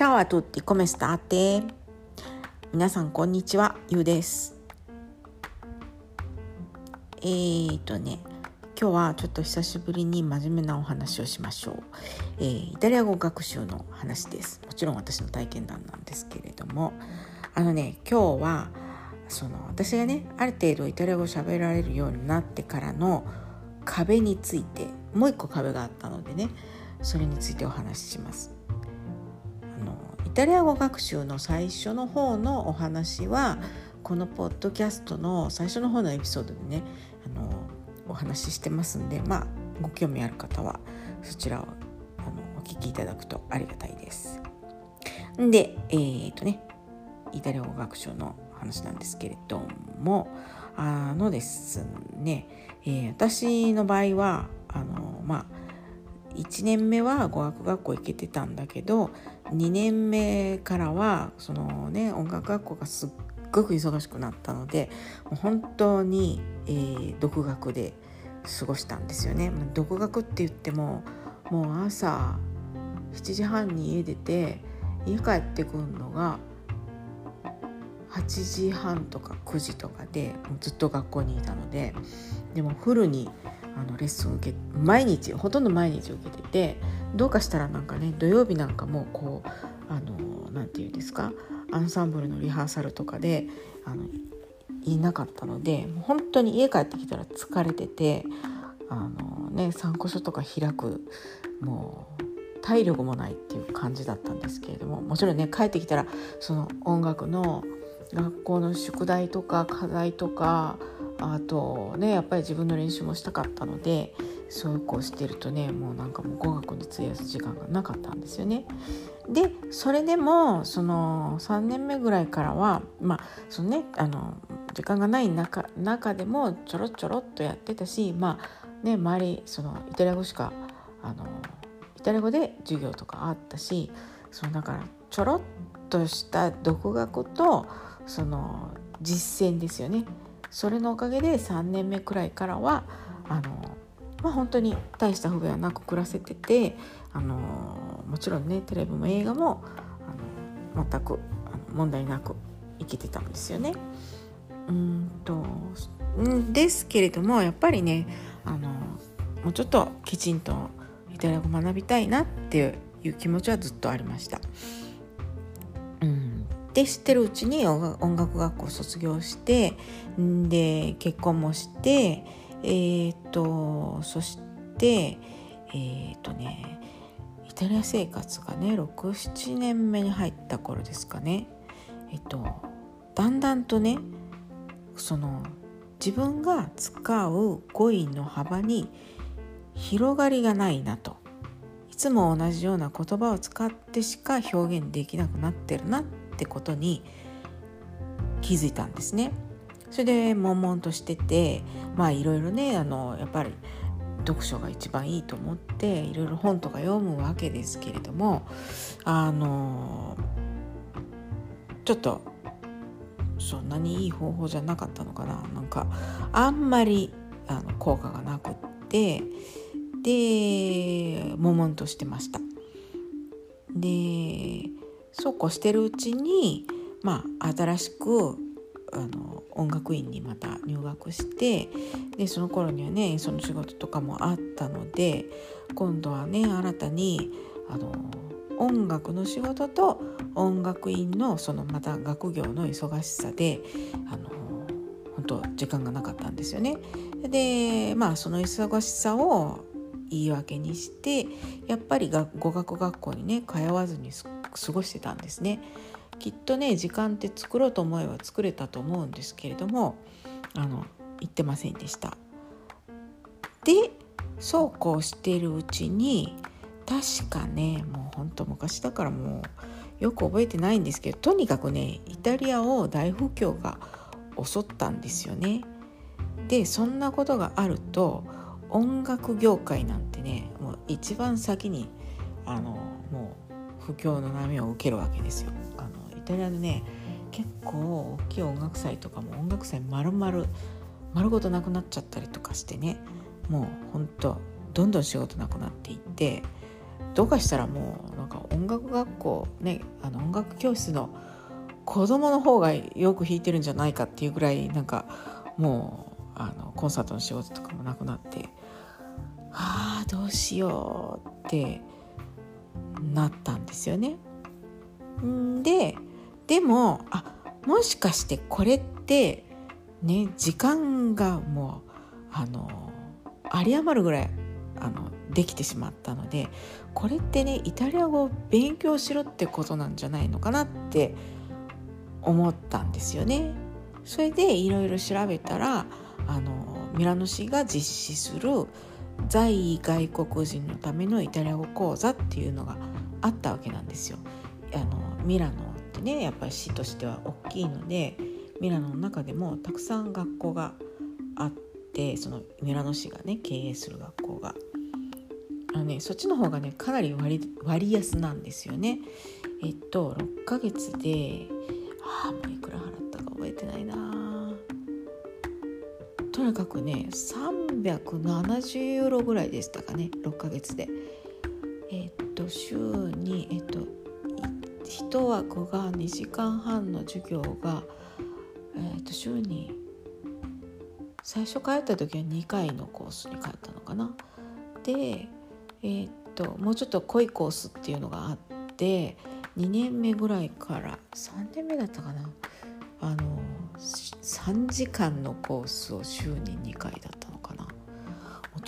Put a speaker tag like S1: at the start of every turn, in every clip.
S1: チャオアトゥッティコメスターテ皆さんこんにちはゆうです。えーとね今日はちょっと久しぶりに真面目なお話をしましょう、えー、イタリア語学習の話です。もちろん私の体験談なんですけれども。あのね今日はその私がねある程度イタリア語喋られるようになってからの壁についてもう一個壁があったのでねそれについてお話しします。のイタリア語学習の最初の方のお話はこのポッドキャストの最初の方のエピソードでねあのお話ししてますんでまあご興味ある方はそちらをあのお聞きいただくとありがたいです。でえー、っとねイタリア語学習の話なんですけれどもあのですね、えー、私の場合はあのまあ1年目は語学学校行けてたんだけど2年目からはそのね音楽学校がすっごく忙しくなったのでもう本当に、えー、独学で過ごしたんですよね。独学って言ってももう朝7時半に家出て家帰ってくるのが8時半とか9時とかでもうずっと学校にいたのででもフルにあのレッスン受け毎日ほとんど毎日受けててどうかしたらなんかね土曜日なんかもこうあのなんていうんですかアンサンブルのリハーサルとかであのいなかったので本当に家帰ってきたら疲れててあのね参考書とか開くもう体力もないっていう感じだったんですけれどももちろんね帰ってきたらその音楽の学校の宿題とか課題とかあとねやっぱり自分の練習もしたかったのでそうこうしてるとねもうなんかもう語学に費やす時間がなかったんですよね。でそれでもその3年目ぐらいからはまあそのねあの時間がない中中でもちょろちょろっとやってたしまあね周りそのイタリア語しかあのイタリア語で授業とかあったしそのだからちょろっとした独学とその実践ですよねそれのおかげで3年目くらいからはあの、まあ、本当に大した不便はなく暮らせててあのもちろんねテレビも映画もあの全く問題なく生きてたんですよね。うんとですけれどもやっぱりねあのもうちょっときちんとイタリア語学びたいなっていう気持ちはずっとありました。で知ってるうちに音楽学校卒業してで結婚もしてえー、っとそしてえー、っとねイタリア生活がね67年目に入った頃ですかね。えっとだんだんとねその自分が使う語彙の幅に広がりがないなと。いつも同じような言葉を使ってしか表現できなくなってるなってってことに気づいたんですね。それで悶々としててまあいろいろねあのやっぱり読書が一番いいと思っていろいろ本とか読むわけですけれどもあのちょっとそんなにいい方法じゃなかったのかななんかあんまりあの効果がなくってで悶々としてました。でそうこうしてるうちに、まあ、新しくあの音楽院にまた入学してでその頃にはねその仕事とかもあったので今度はね新たにあの音楽の仕事と音楽院のそのまた学業の忙しさであの本当時間がなかったんですよね。でまあその忙しさを言い訳にしてやっぱり語学学校にね通わずに過ごしてたんですね。きっとね時間って作ろうと思えば作れたと思うんですけれどもあの行ってませんでした。でそうこうしているうちに確かねもうほんと昔だからもうよく覚えてないんですけどとにかくねイタリアを大不況が襲ったんですよね。でそんなことがあると音楽業界なんてねもう一番先にあのもう不況の波を受けるわけですよ。あのイタリアでね結構大きい音楽祭とかも音楽祭丸々丸ごとなくなっちゃったりとかしてねもうほんとどんどん仕事なくなっていってどうかしたらもうなんか音楽学校ねあの音楽教室の子供の方がよく弾いてるんじゃないかっていうぐらいなんかもうあのコンサートの仕事とかもなくなってああどうしようってなったんですよね。んででもあもしかしてこれってね時間がもうあの有り余るぐらいあのできてしまったのでこれってねイタリア語を勉強しろってことなんじゃないのかなって思ったんですよね。それでいろいろ調べたらあのミラノ市が実施する在外国人のためのイタリア語講座っていうのがあったわけなんですよ。あのミラノってねやっぱり市としては大きいのでミラノの中でもたくさん学校があってそのミラノ市がね経営する学校が。あのね、そっちの方がねかなり割割安なんですよね。えっと6ヶ月でああもういくら払ったか覚えてないなとにかくね370ユーロぐらいでしたかね6ヶ月で。えっと週にえっと1枠が2時間半の授業が、えっと週に最初帰った時は2回のコースに帰ったのかな。でえっともうちょっと濃いコースっていうのがあって2年目ぐらいから3年目だったかなあの3時間のコースを週に2回だった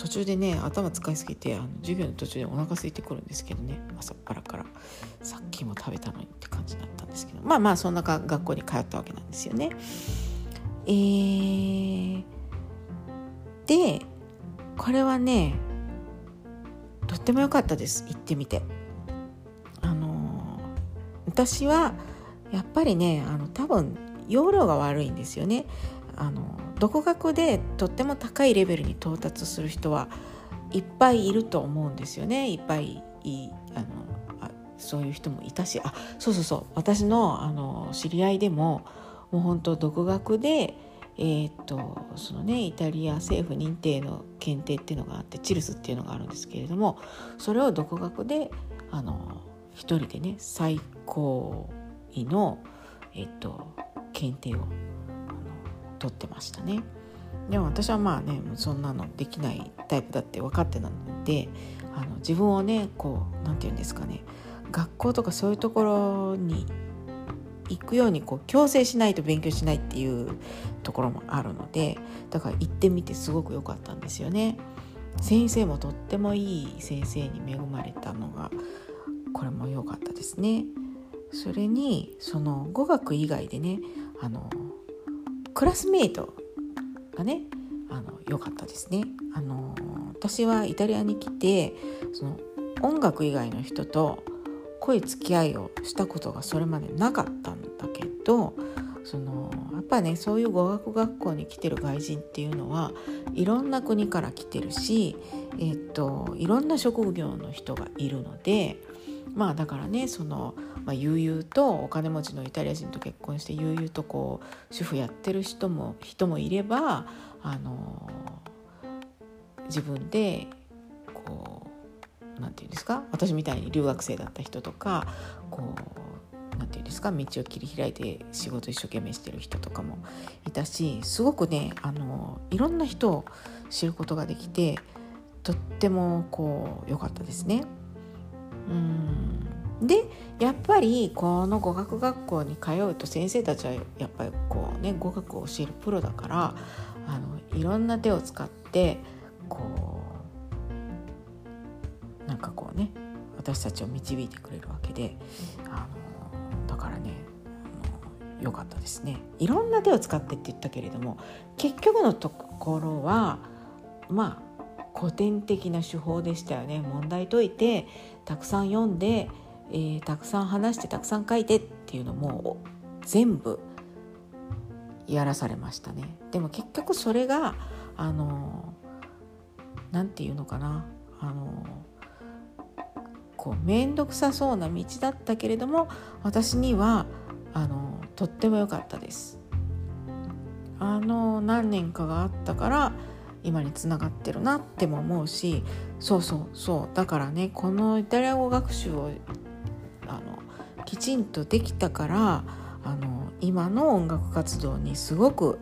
S1: 途中でね頭使いすぎてあの授業の途中でお腹空いてくるんですけどね朝っぱらからさっきも食べたのにって感じだったんですけどまあまあそんな学校に通ったわけなんですよね。えー、でこれはねとっても良かったです行ってみて。あの私はやっぱりねあの多分容量が悪いんですよね。あの独学でとっても高いレベルに到達する人はいっぱいいると思うんですよね。いっぱいいあのあそういう人もいたし。あそうそうそう。私のあの知り合いでももう本当独学でえー、っとそのねイタリア政府認定の検定っていうのがあってチルスっていうのがあるんですけれどもそれを独学であの一人でね最高位の、えー、っと検定をあの取ってましたね。でも私はまあねそんなのできないタイプだって分かってたのであの自分をねこう何て言うんですかね学校とかそういうところに行くようにこう強制しないと勉強しないっていうところもあるのでだから行ってみてすごく良かったんですよね。先生もとってもいい先生に恵まれたのがこれも良かったですね。それにその語学以外でねあのクラスメートがねあの良かったですね。あの私はイタリアに来てその音楽以外の人と濃い付き合いをしたことがそれまでなかったんだけどそのやっぱねそういう語学学校に来てる外人っていうのはいろんな国から来てるし、え、っといろんな職業の人がいるのでまあだからねその、まあ、悠々とお金持ちのイタリア人と結婚して悠々とこう主婦やってる人も人もいればあの自分でこう何て言うんですか私みたいに留学生だった人とかこう何て言うんですか道を切り開いて仕事一生懸命してる人とかもいたしすごくねあのいろんな人を知ることができてとってもこう良かったですね。うん。でやっぱりこの語学学校に通うと先生たちはやっぱりこうね語学を教えるプロだからあのいろんな手を使ってこうなんかこうね私たちを導いてくれるわけであのだからね良かったですね。いろんな手を使ってって言ったけれども結局のところはまあ古典的な手法でしたよね。問題解いてたくさん読んで、えー、たくさん話してたくさん書いてっていうのも全部やらされましたね。でも結局それがあの何て言うのかな。あのこう面倒くさそうな道だったけれども私にはあのとっても良かったです。あの何年かがあったから今につながってるなっても思うしそうそうそう。だからねこのイタリア語学習をあのきちんとできたからあの今の音楽活動にすごく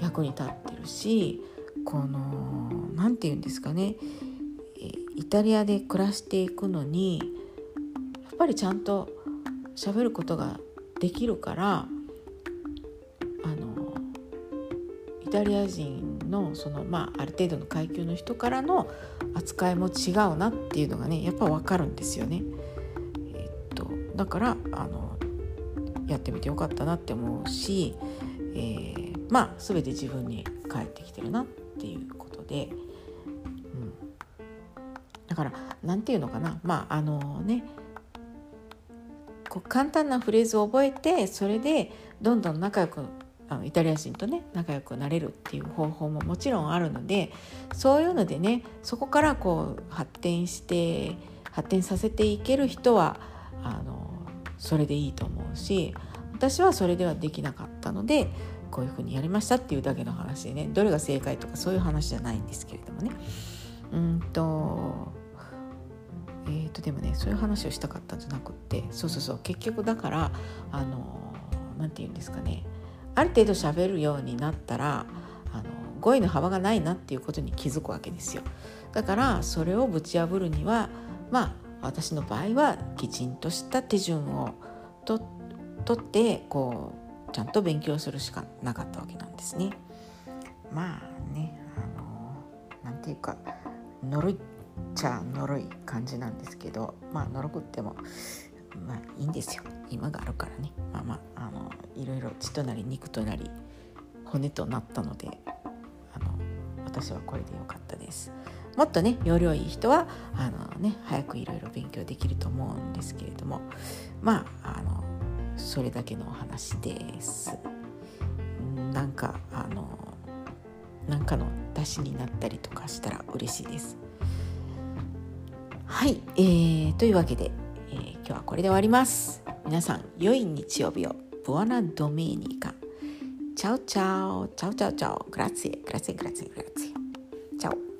S1: 役に立ってるしこの何て言うんですかね。イタリアで暮らしていくのにやっぱりちゃんと喋ることができるからあのイタリア人のその、まあ、ある程度の階級の人からの扱いも違うなっていうのがねやっぱ分かるんですよね。えっと、だからあのやってみてよかったなって思うし、えー、まあ全て自分に返ってきてるなっていうことで、うん、だから何て言うのかな。まああのねこう簡単なフレーズを覚えてそれでどんどん仲良くあのイタリア人とね仲良くなれるっていう方法ももちろんあるのでそういうのでねそこからこう発展して発展させていける人はあのそれでいいと思うし私はそれではできなかったのでこういうふうにやりましたっていうだけの話でねどれが正解とかそういう話じゃないんですけれどもね。うんとえー、とでもねそういう話をしたかったんじゃなくってそうそうそう結局だからあの何て言うんですかねある程度喋るようになったらあの語彙の幅がないなっていうことに気づくわけですよだからそれをぶち破るにはまあ私の場合はきちんとした手順をととってこうちゃんと勉強するしかなかったわけなんですね。まあねあのなんていうかのろいちゃのろい感じなんですけどまあのろくってもまあいいんですよ。今があるからね。まあまああのいろいろ血となり肉となり骨となったのであの私はこれでよかったです。もっとね容量いい人はあのね早くいろいろ勉強できると思うんですけれどもまああのそれだけのお話です。なんかあのなんかの出しになったりとかしたら嬉しいです。はい、えー、というわけで、えー、今日はこれで終わります。皆さん良い日曜日を。ブアナドメニカチャウチャウチャウチャウチャウグラツィグラツィグラツィグラツィチャウ